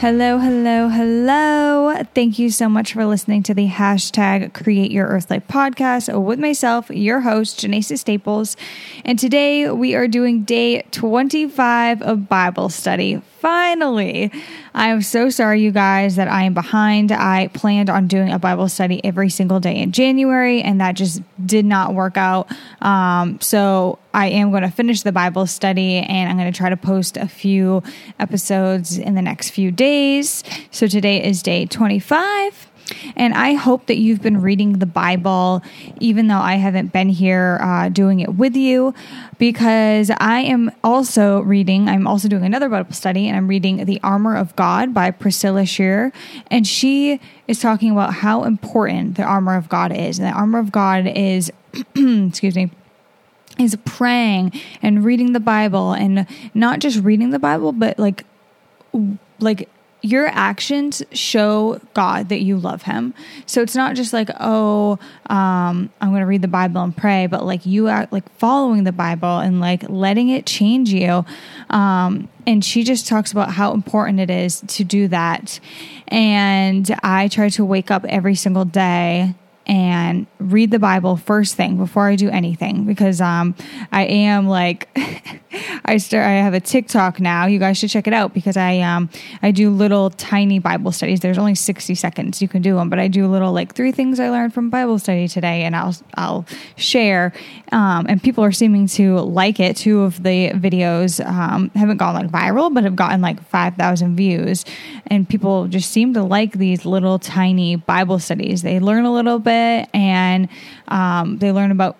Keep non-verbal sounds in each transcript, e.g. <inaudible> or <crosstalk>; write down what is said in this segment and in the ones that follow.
Hello, hello, hello. Thank you so much for listening to the hashtag Create Your Earth Life podcast with myself, your host, Janaisa Staples. And today we are doing day 25 of Bible study. Finally, I am so sorry, you guys, that I am behind. I planned on doing a Bible study every single day in January, and that just did not work out. Um, so I am going to finish the Bible study, and I'm going to try to post a few episodes in the next few days. So today is day 25. And I hope that you've been reading the Bible, even though I haven't been here uh, doing it with you, because I am also reading, I'm also doing another Bible study, and I'm reading The Armor of God by Priscilla Shirer. And she is talking about how important the armor of God is. And the armor of God is, <clears throat> excuse me, is praying and reading the Bible and not just reading the Bible, but like, like your actions show God that you love Him. So it's not just like, oh, um, I'm going to read the Bible and pray, but like you are like following the Bible and like letting it change you. Um, and she just talks about how important it is to do that. And I try to wake up every single day and read the Bible first thing before I do anything because um, I am like <laughs> I start I have a TikTok now. You guys should check it out because I um I do little tiny Bible studies. There's only 60 seconds you can do them, but I do little like three things I learned from Bible study today and I'll I'll share um, and people are seeming to like it. Two of the videos um, haven't gone like viral but have gotten like 5,000 views and people just seem to like these little tiny Bible studies. They learn a little bit and um, they learn about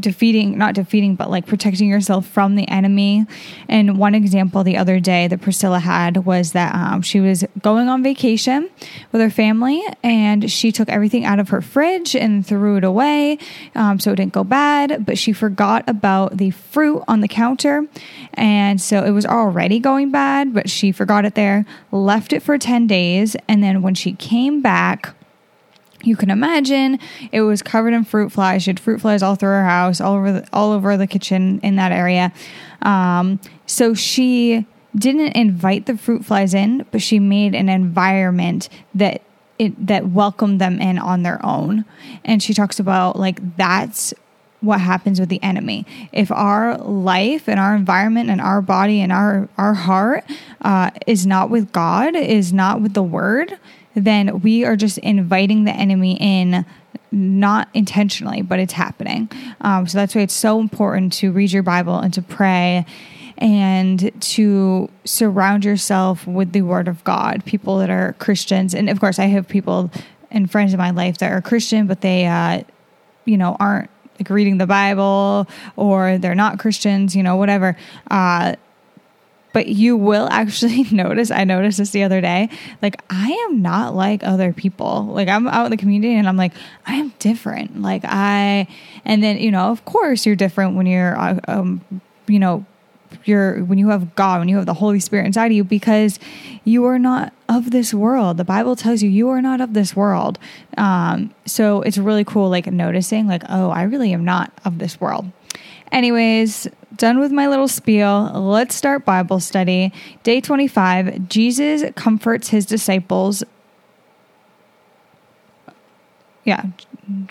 defeating not defeating but like protecting yourself from the enemy. And one example the other day that priscilla had was that um, she was going on vacation with her family and she took everything out of her fridge and threw it away um, so it didn't go bad but she forgot about the fruit on the counter. And so it was already going bad but she forgot it there left it for 10 days and then when she came back you can imagine it was covered in fruit flies. She had fruit flies all through her house, all over the, all over the kitchen in that area. Um, so she didn't invite the fruit flies in, but she made an environment that it that welcomed them in on their own. And she talks about like that's what happens with the enemy. If our life and our environment and our body and our our heart uh, is not with God, is not with the Word, then we are just inviting the enemy in not intentionally, but it's happening. Um, so that's why it's so important to read your Bible and to pray and to surround yourself with the Word of God, people that are Christians. And of course, I have people and friends in my life that are Christian, but they, uh, you know, aren't like reading the Bible or they're not Christians, you know, whatever. Uh, but you will actually <laughs> notice i noticed this the other day like i am not like other people. Like i'm out in the community and i'm like i am different. Like i and then you know of course you're different when you're uh, um, you know you're when you have god when you have the holy spirit inside of you because you are not of this world. The bible tells you you are not of this world. Um, so it's really cool like noticing like oh i really am not of this world. Anyways done with my little spiel. Let's start Bible study. Day 25 Jesus comforts his disciples. Yeah,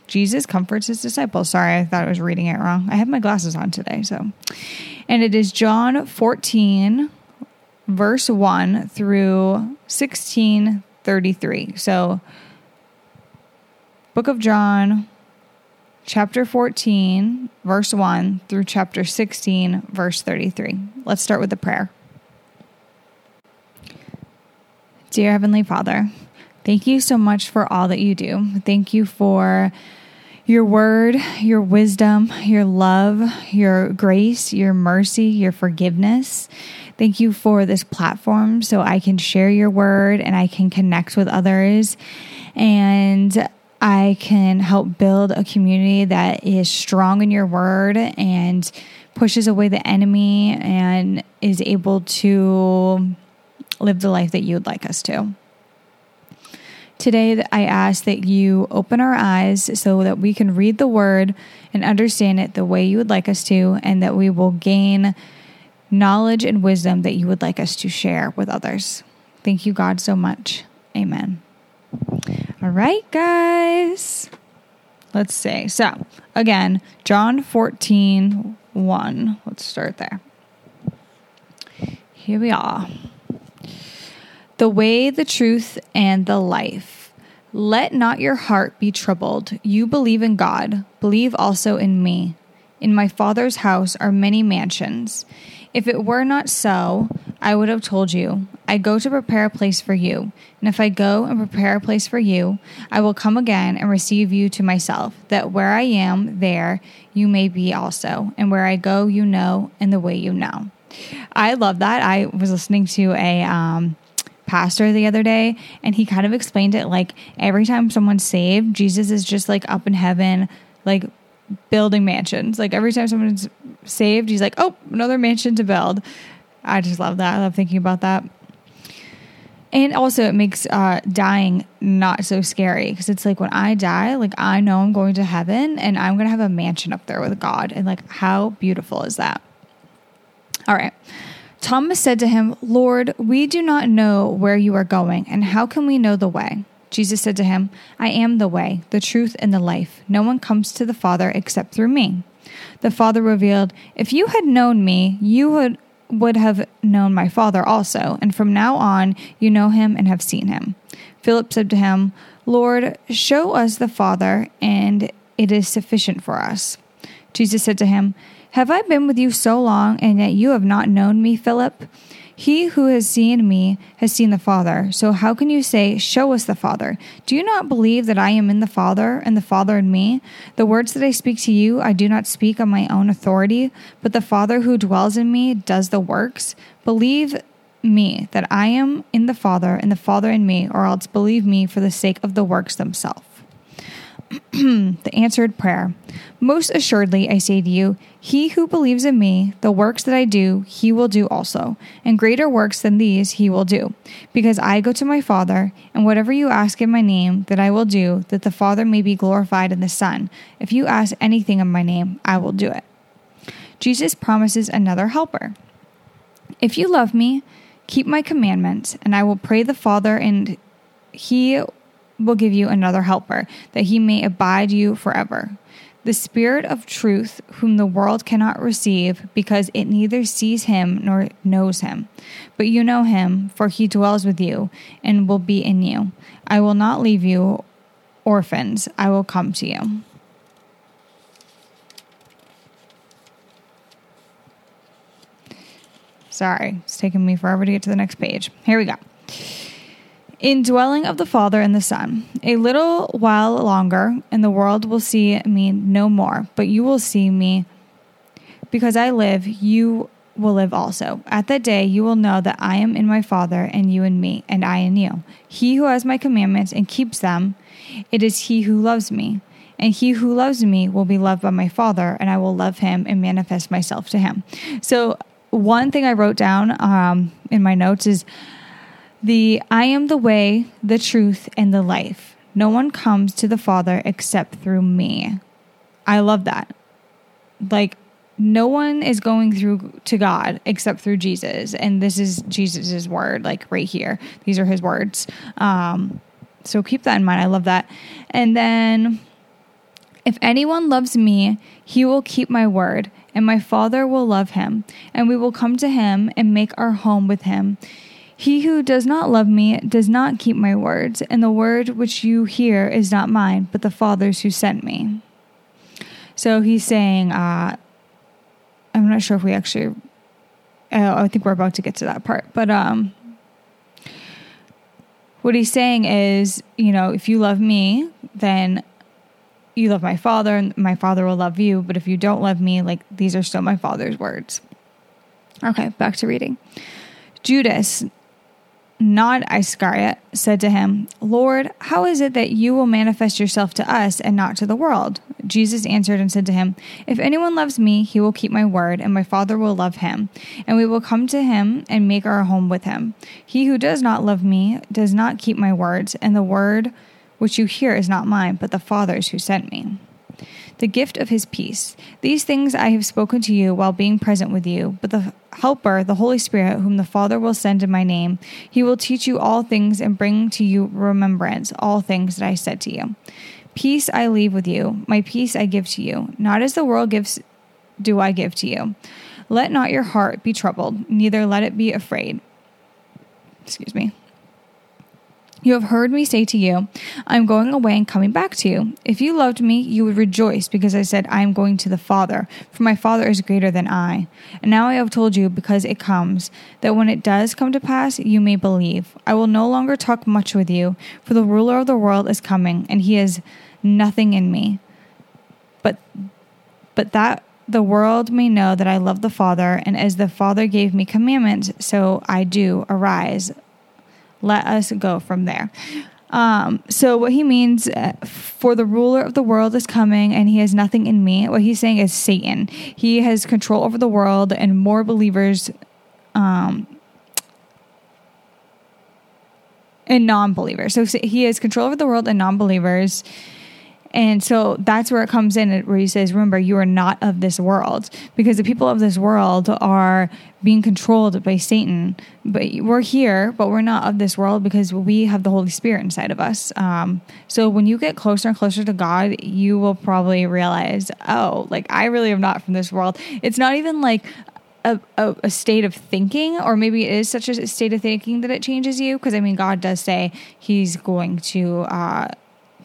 Jesus comforts his disciples. Sorry, I thought I was reading it wrong. I have my glasses on today, so. And it is John 14, verse 1 through 16 33. So, Book of John, chapter 14, verse 1 through chapter 16, verse 33. Let's start with the prayer. Dear Heavenly Father, thank you so much for all that you do. Thank you for your word, your wisdom, your love, your grace, your mercy, your forgiveness. Thank you for this platform so I can share your word and I can connect with others. And I can help build a community that is strong in your word and pushes away the enemy and is able to live the life that you would like us to. Today, I ask that you open our eyes so that we can read the word and understand it the way you would like us to, and that we will gain knowledge and wisdom that you would like us to share with others. Thank you, God, so much. Amen. All right, guys. Let's see. So, again, John 14, 1. Let's start there. Here we are. The way, the truth, and the life. Let not your heart be troubled. You believe in God, believe also in me. In my Father's house are many mansions. If it were not so, I would have told you, I go to prepare a place for you. And if I go and prepare a place for you, I will come again and receive you to myself, that where I am, there you may be also. And where I go, you know, and the way you know. I love that. I was listening to a um, pastor the other day, and he kind of explained it like every time someone's saved, Jesus is just like up in heaven, like building mansions. Like every time someone's saved, he's like, oh, another mansion to build. I just love that. I love thinking about that. And also, it makes uh, dying not so scary because it's like when I die, like I know I'm going to heaven and I'm going to have a mansion up there with God. And like, how beautiful is that? All right. Thomas said to him, Lord, we do not know where you are going, and how can we know the way? Jesus said to him, I am the way, the truth, and the life. No one comes to the Father except through me. The Father revealed, If you had known me, you would, would have known my Father also, and from now on you know him and have seen him. Philip said to him, Lord, show us the Father, and it is sufficient for us. Jesus said to him, Have I been with you so long, and yet you have not known me, Philip? He who has seen me has seen the Father. So how can you say, Show us the Father? Do you not believe that I am in the Father, and the Father in me? The words that I speak to you, I do not speak on my own authority, but the Father who dwells in me does the works. Believe me that I am in the Father, and the Father in me, or else believe me for the sake of the works themselves. <clears throat> the answered prayer. Most assuredly, I say to you, he who believes in me, the works that I do, he will do also, and greater works than these he will do, because I go to my Father, and whatever you ask in my name, that I will do, that the Father may be glorified in the Son. If you ask anything in my name, I will do it. Jesus promises another helper. If you love me, keep my commandments, and I will pray the Father, and he will give you another helper, that he may abide you forever. The Spirit of truth, whom the world cannot receive, because it neither sees him nor knows him. But you know him, for he dwells with you and will be in you. I will not leave you orphans, I will come to you. Sorry, it's taking me forever to get to the next page. Here we go indwelling of the Father and the Son. A little while longer, and the world will see me no more, but you will see me because I live, you will live also. At that day, you will know that I am in my Father, and you in me, and I in you. He who has my commandments and keeps them, it is he who loves me. And he who loves me will be loved by my Father, and I will love him and manifest myself to him. So, one thing I wrote down um, in my notes is the I am the way, the truth, and the life. No one comes to the Father except through me. I love that. Like, no one is going through to God except through Jesus. And this is Jesus's word, like right here. These are his words. Um, so keep that in mind. I love that. And then, if anyone loves me, he will keep my word, and my Father will love him, and we will come to him and make our home with him. He who does not love me does not keep my words, and the word which you hear is not mine, but the Father's who sent me. So he's saying, uh, I'm not sure if we actually, uh, I think we're about to get to that part, but um, what he's saying is, you know, if you love me, then you love my father, and my father will love you. But if you don't love me, like these are still my father's words. Okay, back to reading. Judas, not Iscariot, said to him, Lord, how is it that you will manifest yourself to us and not to the world? Jesus answered and said to him, If anyone loves me, he will keep my word, and my Father will love him, and we will come to him and make our home with him. He who does not love me does not keep my words, and the word which you hear is not mine, but the Father's who sent me. The gift of his peace. These things I have spoken to you while being present with you, but the Helper, the Holy Spirit, whom the Father will send in my name, he will teach you all things and bring to you remembrance all things that I said to you. Peace I leave with you, my peace I give to you. Not as the world gives, do I give to you. Let not your heart be troubled, neither let it be afraid. Excuse me. You have heard me say to you, I am going away and coming back to you. If you loved me, you would rejoice because I said, I am going to the Father, for my Father is greater than I. And now I have told you because it comes, that when it does come to pass, you may believe. I will no longer talk much with you, for the ruler of the world is coming, and he has nothing in me. But but that the world may know that I love the Father, and as the Father gave me commandments, so I do. Arise, let us go from there. Um, so what he means uh, for the ruler of the world is coming and he has nothing in me. What he's saying is Satan. He has control over the world and more believers um, and non-believers. So he has control over the world and non-believers and so that's where it comes in, where he says, Remember, you are not of this world, because the people of this world are being controlled by Satan. But we're here, but we're not of this world because we have the Holy Spirit inside of us. Um, so when you get closer and closer to God, you will probably realize, Oh, like I really am not from this world. It's not even like a, a, a, state of thinking, or maybe it is such a state of thinking that it changes you. Because I mean, God does say He's going to uh,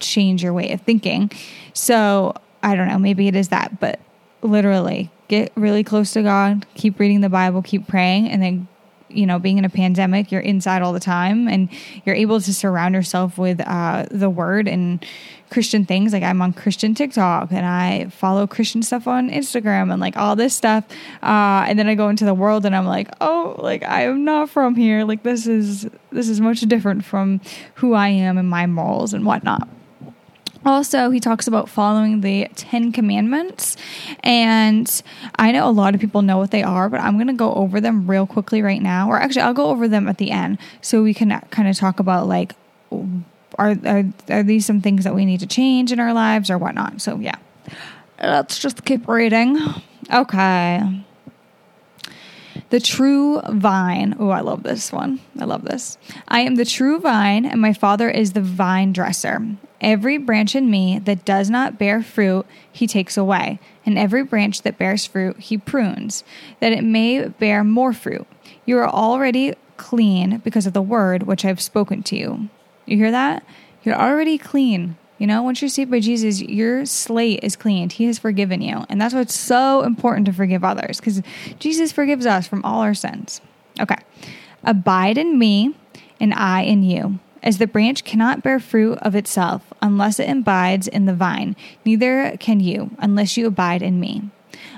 change your way of thinking. So I don't know, maybe it is that, but literally get really close to God, keep reading the Bible, keep praying, and then you know, being in a pandemic, you're inside all the time and you're able to surround yourself with uh, the word and Christian things. Like I'm on Christian TikTok and I follow Christian stuff on Instagram and like all this stuff. Uh, and then I go into the world and I'm like, oh, like I am not from here. Like this is this is much different from who I am and my morals and whatnot. Also, he talks about following the Ten Commandments. And I know a lot of people know what they are, but I'm going to go over them real quickly right now. Or actually, I'll go over them at the end so we can kind of talk about like, are, are, are these some things that we need to change in our lives or whatnot? So, yeah, let's just keep reading. Okay. The true vine. Oh, I love this one. I love this. I am the true vine, and my father is the vine dresser. Every branch in me that does not bear fruit, he takes away, and every branch that bears fruit, he prunes, that it may bear more fruit. You are already clean because of the word which I have spoken to you. You hear that? You're already clean. You know, once you're saved by Jesus, your slate is cleaned. He has forgiven you. And that's why it's so important to forgive others because Jesus forgives us from all our sins. Okay. Abide in me, and I in you. As the branch cannot bear fruit of itself unless it abides in the vine, neither can you unless you abide in me.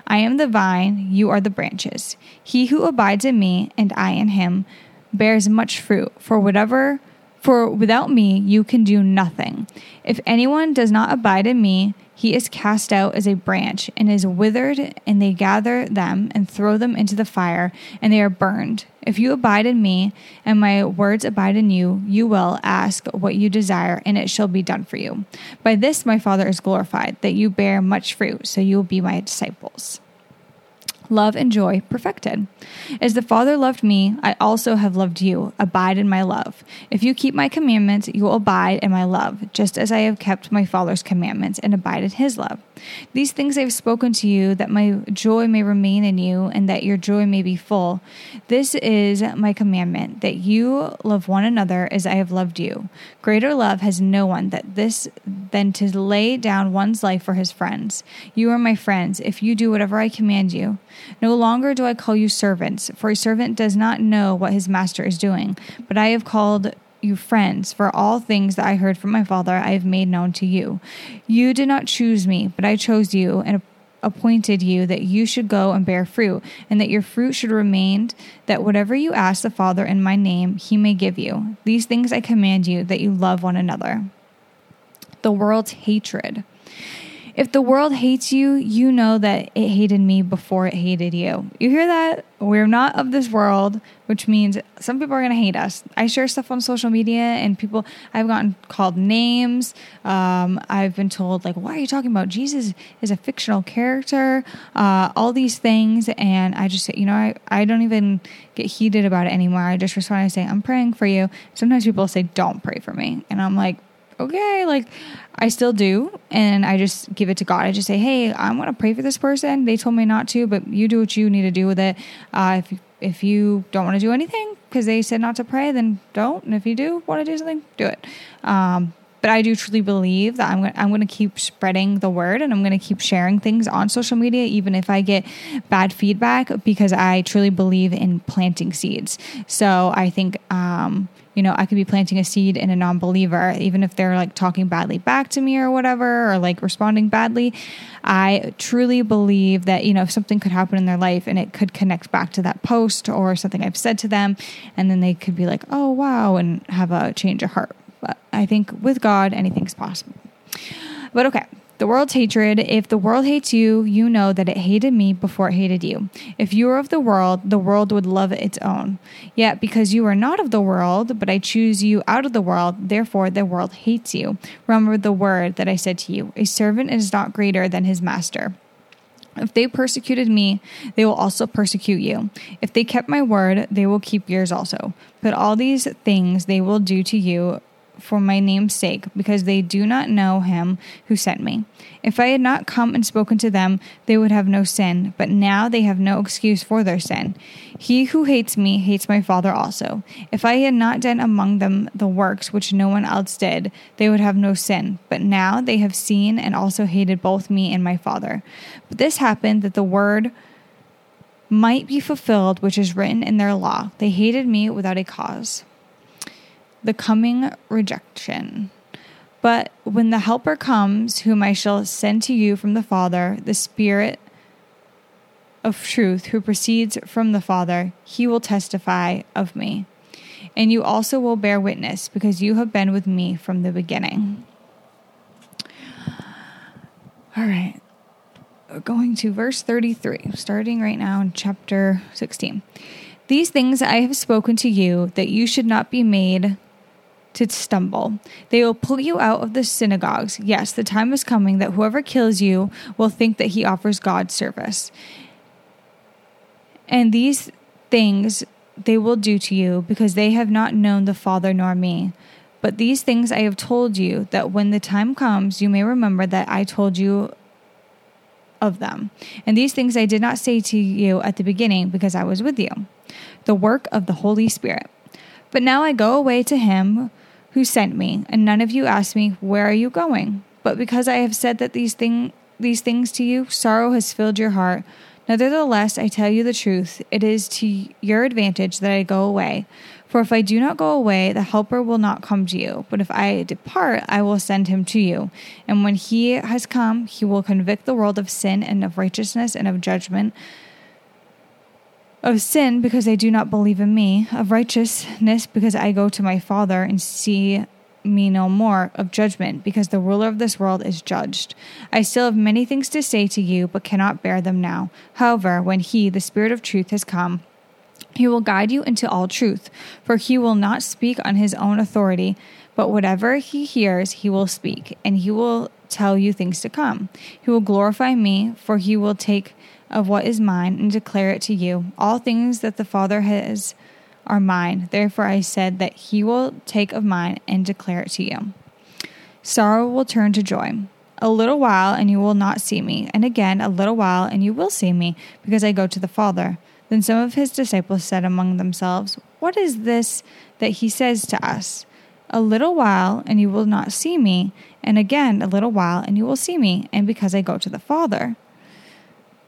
I am the vine, you are the branches. He who abides in me and I in him bears much fruit, for whatever for without me you can do nothing. If anyone does not abide in me, he is cast out as a branch and is withered, and they gather them and throw them into the fire, and they are burned. If you abide in me, and my words abide in you, you will ask what you desire, and it shall be done for you. By this my Father is glorified, that you bear much fruit, so you will be my disciples love and joy perfected. As the Father loved me, I also have loved you. Abide in my love. If you keep my commandments, you will abide in my love, just as I have kept my Father's commandments and abide in his love. These things I have spoken to you, that my joy may remain in you, and that your joy may be full. This is my commandment, that you love one another as I have loved you. Greater love has no one that this than to lay down one's life for his friends. You are my friends if you do whatever I command you. No longer do I call you servants, for a servant does not know what his master is doing, but I have called you friends, for all things that I heard from my Father I have made known to you. You did not choose me, but I chose you and appointed you that you should go and bear fruit, and that your fruit should remain, that whatever you ask the Father in my name, he may give you. These things I command you, that you love one another. The world's hatred. If the world hates you, you know that it hated me before it hated you. You hear that? We're not of this world, which means some people are going to hate us. I share stuff on social media, and people, I've gotten called names. Um, I've been told, like, why are you talking about Jesus is a fictional character? Uh, all these things. And I just, you know, I, I don't even get heated about it anymore. I just respond, I say, I'm praying for you. Sometimes people say, don't pray for me. And I'm like, okay, like I still do. And I just give it to God. I just say, hey, I want to pray for this person. They told me not to, but you do what you need to do with it. Uh, if, if you don't want to do anything because they said not to pray, then don't. And if you do want to do something, do it. Um, but I do truly believe that I'm, I'm going to keep spreading the word and I'm going to keep sharing things on social media, even if I get bad feedback, because I truly believe in planting seeds. So I think, um, you know, I could be planting a seed in a non believer, even if they're like talking badly back to me or whatever, or like responding badly. I truly believe that, you know, if something could happen in their life and it could connect back to that post or something I've said to them, and then they could be like, oh, wow, and have a change of heart. But I think with God, anything's possible. But okay, the world's hatred. If the world hates you, you know that it hated me before it hated you. If you were of the world, the world would love its own. Yet because you are not of the world, but I choose you out of the world, therefore the world hates you. Remember the word that I said to you a servant is not greater than his master. If they persecuted me, they will also persecute you. If they kept my word, they will keep yours also. But all these things they will do to you for my name's sake, because they do not know him who sent me. If I had not come and spoken to them, they would have no sin, but now they have no excuse for their sin. He who hates me hates my Father also. If I had not done among them the works which no one else did, they would have no sin, but now they have seen and also hated both me and my Father. But this happened that the word might be fulfilled which is written in their law. They hated me without a cause the coming rejection. But when the Helper comes, whom I shall send to you from the Father, the Spirit of truth, who proceeds from the Father, he will testify of me. And you also will bear witness, because you have been with me from the beginning. All right. Going to verse 33, starting right now in chapter 16. These things I have spoken to you, that you should not be made to stumble. They will pull you out of the synagogues. Yes, the time is coming that whoever kills you will think that he offers God service. And these things they will do to you because they have not known the Father nor me. But these things I have told you, that when the time comes, you may remember that I told you of them. And these things I did not say to you at the beginning because I was with you. The work of the Holy Spirit. But now I go away to him who sent me, and none of you asked me, Where are you going? But because I have said that these thing these things to you, sorrow has filled your heart. Nevertheless, I tell you the truth, it is to your advantage that I go away. For if I do not go away, the Helper will not come to you. But if I depart, I will send him to you. And when he has come, he will convict the world of sin and of righteousness and of judgment of sin because they do not believe in me, of righteousness because I go to my Father and see me no more, of judgment because the ruler of this world is judged. I still have many things to say to you, but cannot bear them now. However, when He, the Spirit of truth, has come, he will guide you into all truth, for he will not speak on his own authority, but whatever he hears, he will speak, and he will tell you things to come. He will glorify me, for he will take of what is mine and declare it to you. All things that the Father has are mine. Therefore I said that he will take of mine and declare it to you. Sorrow will turn to joy. A little while and you will not see me, and again a little while and you will see me, because I go to the Father. Then some of his disciples said among themselves, What is this that he says to us? A little while and you will not see me, and again a little while and you will see me, and because I go to the Father.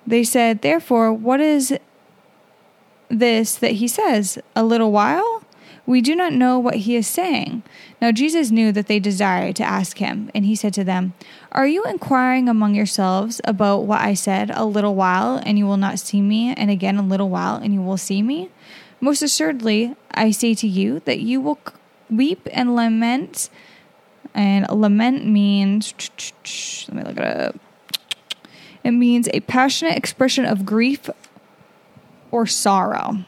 They said, Therefore, what is this that he says? A little while? We do not know what he is saying. Now Jesus knew that they desired to ask him, and he said to them, Are you inquiring among yourselves about what I said, a little while, and you will not see me, and again a little while, and you will see me? Most assuredly, I say to you that you will weep and lament. And lament means, let me look it up It means a passionate expression of grief or sorrow.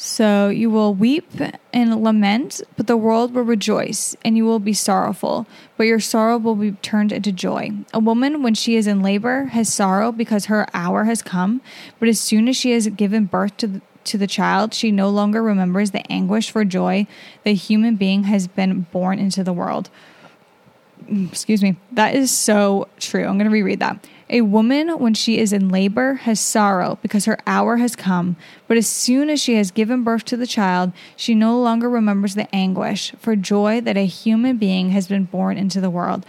So you will weep and lament, but the world will rejoice, and you will be sorrowful, but your sorrow will be turned into joy. A woman, when she is in labor, has sorrow because her hour has come, but as soon as she has given birth to the, to the child, she no longer remembers the anguish for joy the human being has been born into the world. Mm, excuse me. That is so true. I'm going to reread that. A woman, when she is in labor, has sorrow because her hour has come. But as soon as she has given birth to the child, she no longer remembers the anguish for joy that a human being has been born into the world.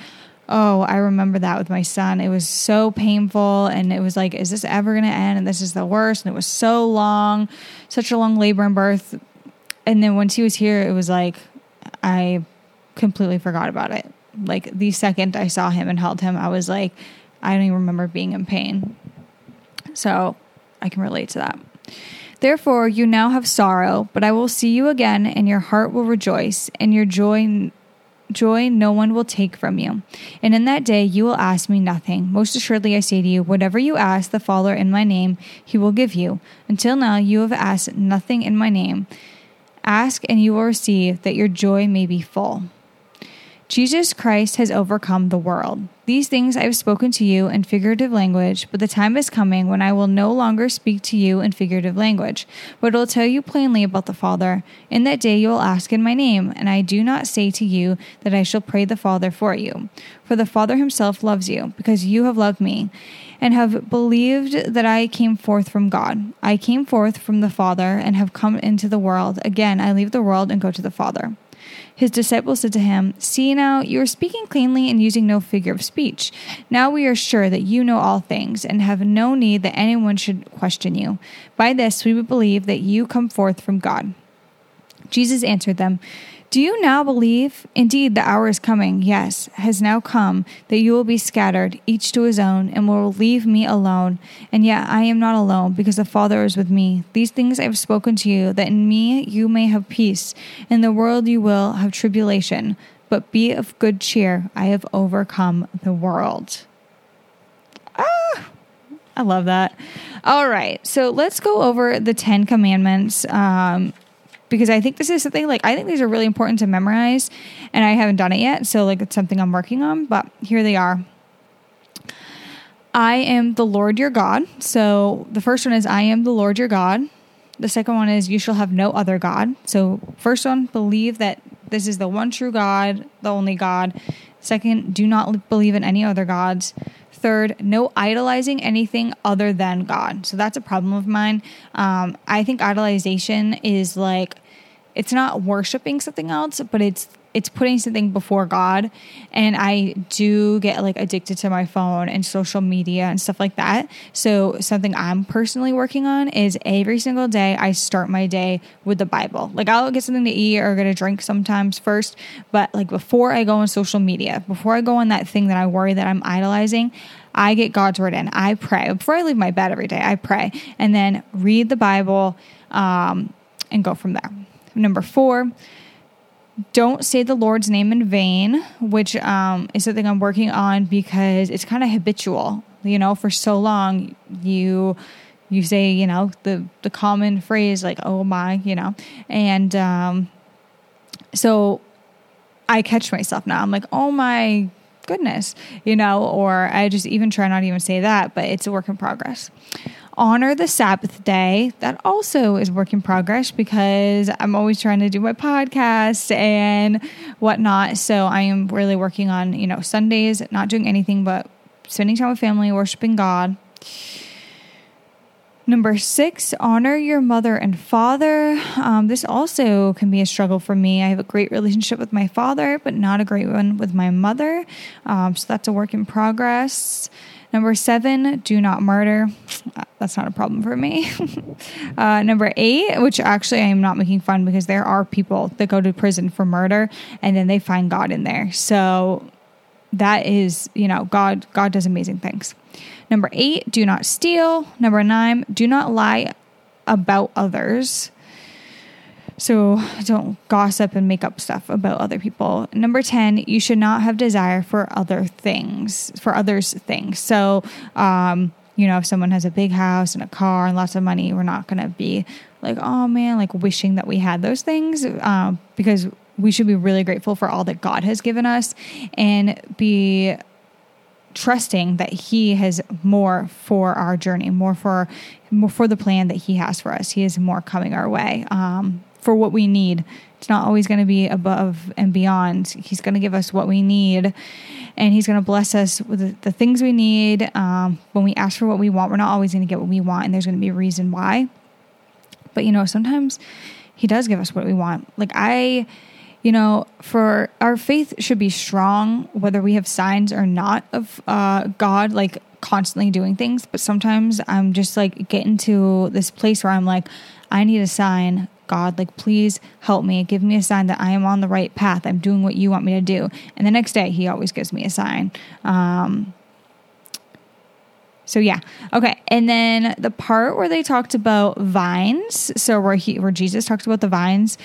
Oh, I remember that with my son. It was so painful. And it was like, is this ever going to end? And this is the worst. And it was so long, such a long labor and birth. And then once he was here, it was like, I completely forgot about it. Like the second I saw him and held him, I was like, I don't even remember being in pain. So I can relate to that. Therefore, you now have sorrow, but I will see you again, and your heart will rejoice, and your joy joy no one will take from you. And in that day you will ask me nothing. Most assuredly I say to you, whatever you ask the Father in my name, he will give you. Until now you have asked nothing in my name. Ask and you will receive, that your joy may be full. Jesus Christ has overcome the world. These things I have spoken to you in figurative language, but the time is coming when I will no longer speak to you in figurative language, but will tell you plainly about the Father. In that day you will ask in my name, and I do not say to you that I shall pray the Father for you. For the Father himself loves you, because you have loved me, and have believed that I came forth from God. I came forth from the Father, and have come into the world. Again, I leave the world and go to the Father. His disciples said to him, See now, you are speaking plainly and using no figure of speech. Now we are sure that you know all things and have no need that anyone should question you. By this we would believe that you come forth from God. Jesus answered them, do you now believe? Indeed, the hour is coming, yes, has now come, that you will be scattered, each to his own, and will leave me alone. And yet I am not alone, because the Father is with me. These things I have spoken to you, that in me you may have peace. In the world you will have tribulation, but be of good cheer. I have overcome the world. Ah! I love that. All right, so let's go over the Ten Commandments. Um, because I think this is something like I think these are really important to memorize and I haven't done it yet. So like it's something I'm working on, but here they are. I am the Lord your God. So the first one is I am the Lord your God. The second one is you shall have no other God. So first one, believe that this is the one true God, the only God. Second, do not believe in any other gods. Third, no idolizing anything other than God. So that's a problem of mine. Um, I think idolization is like, it's not worshiping something else, but it's it's putting something before God. And I do get like addicted to my phone and social media and stuff like that. So something I'm personally working on is every single day I start my day with the Bible. Like I'll get something to eat or get a drink sometimes first, but like before I go on social media, before I go on that thing that I worry that I'm idolizing, I get God's word in. I pray before I leave my bed every day. I pray and then read the Bible um, and go from there. Number four, don't say the Lord's name in vain, which um, is something I'm working on because it's kind of habitual. You know, for so long you you say you know the the common phrase like "oh my," you know, and um, so I catch myself now. I'm like, "Oh my goodness," you know, or I just even try not even say that, but it's a work in progress honor the Sabbath day. That also is work in progress because I'm always trying to do my podcast and whatnot. So I am really working on, you know, Sundays, not doing anything but spending time with family, worshiping God. Number six, honor your mother and father. Um, this also can be a struggle for me. I have a great relationship with my father, but not a great one with my mother. Um, so that's a work in progress. Number seven, do not murder. That's not a problem for me. <laughs> uh, number eight, which actually I am not making fun because there are people that go to prison for murder and then they find God in there. So that is, you know, God. God does amazing things. Number eight, do not steal. Number nine, do not lie about others. So don't gossip and make up stuff about other people. Number 10, you should not have desire for other things, for others' things. So, um, you know, if someone has a big house and a car and lots of money, we're not going to be like, oh man, like wishing that we had those things um, because we should be really grateful for all that God has given us and be trusting that he has more for our journey more for more for the plan that he has for us he has more coming our way um, for what we need. It's not always going to be above and beyond. He's going to give us what we need, and He's going to bless us with the, things we need. Um, when we ask for what we want, we're not always going to get what we want, and there's going to be a reason why. But you know, sometimes He does give us what we want. Like I, you know, for our faith should be strong, whether we have signs or not of uh, God, like constantly doing things. But sometimes I'm just like getting to this place where I'm like, I need a sign God, like, please help me. Give me a sign that I am on the right path. I'm doing what you want me to do. And the next day, He always gives me a sign. Um, so yeah, okay. And then the part where they talked about vines, so where he where Jesus talks about the vines,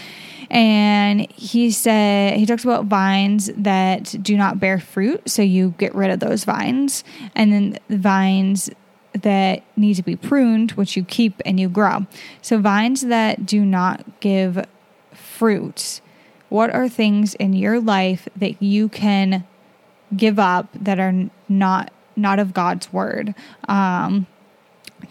and he said he talks about vines that do not bear fruit, so you get rid of those vines, and then the vines that need to be pruned, which you keep and you grow. So, vines that do not give fruit, what are things in your life that you can give up that are not not of God's word? Um,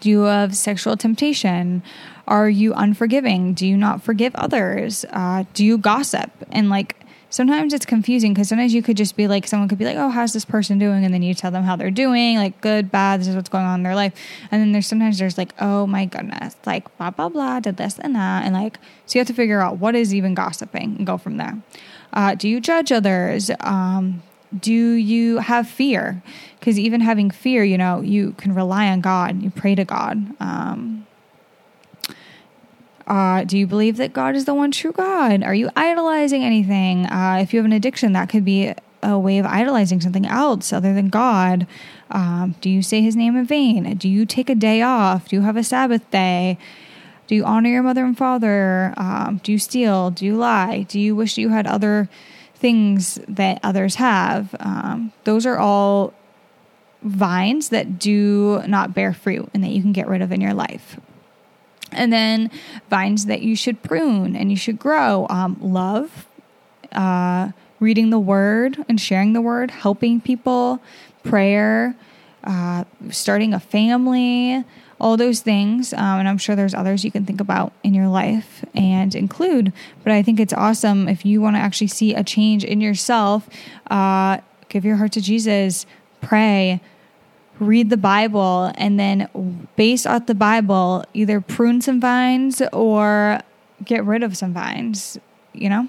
do you have sexual temptation? Are you unforgiving? Do you not forgive others? Uh, do you gossip? And like sometimes it's confusing because sometimes you could just be like, someone could be like, oh, how's this person doing? And then you tell them how they're doing, like good, bad, this is what's going on in their life. And then there's sometimes there's like, oh my goodness, like blah, blah, blah, did this and that. And like, so you have to figure out what is even gossiping and go from there. Uh, do you judge others? Um, do you have fear? Because even having fear, you know, you can rely on God, you pray to God. Um, uh, do you believe that God is the one true God? Are you idolizing anything? Uh, if you have an addiction, that could be a way of idolizing something else other than God. Um, do you say his name in vain? Do you take a day off? Do you have a Sabbath day? Do you honor your mother and father? Um, do you steal? Do you lie? Do you wish you had other things that others have? Um, those are all vines that do not bear fruit and that you can get rid of in your life. And then vines that you should prune and you should grow um, love, uh, reading the word and sharing the word, helping people, prayer, uh, starting a family, all those things. Um, and I'm sure there's others you can think about in your life and include. But I think it's awesome if you want to actually see a change in yourself, uh, give your heart to Jesus, pray read the Bible and then based off the Bible, either prune some vines or get rid of some vines, you know?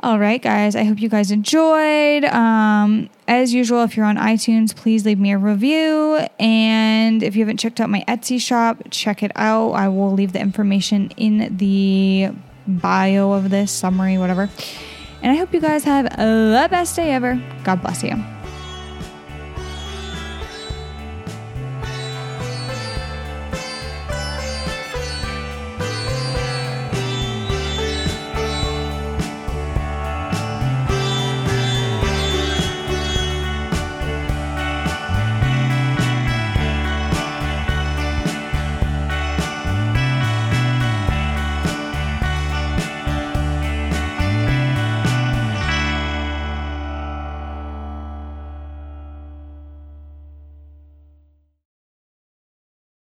All right, guys, I hope you guys enjoyed. Um, as usual, if you're on iTunes, please leave me a review. And if you haven't checked out my Etsy shop, check it out. I will leave the information in the bio of this summary, whatever. And I hope you guys have the best day ever. God bless you.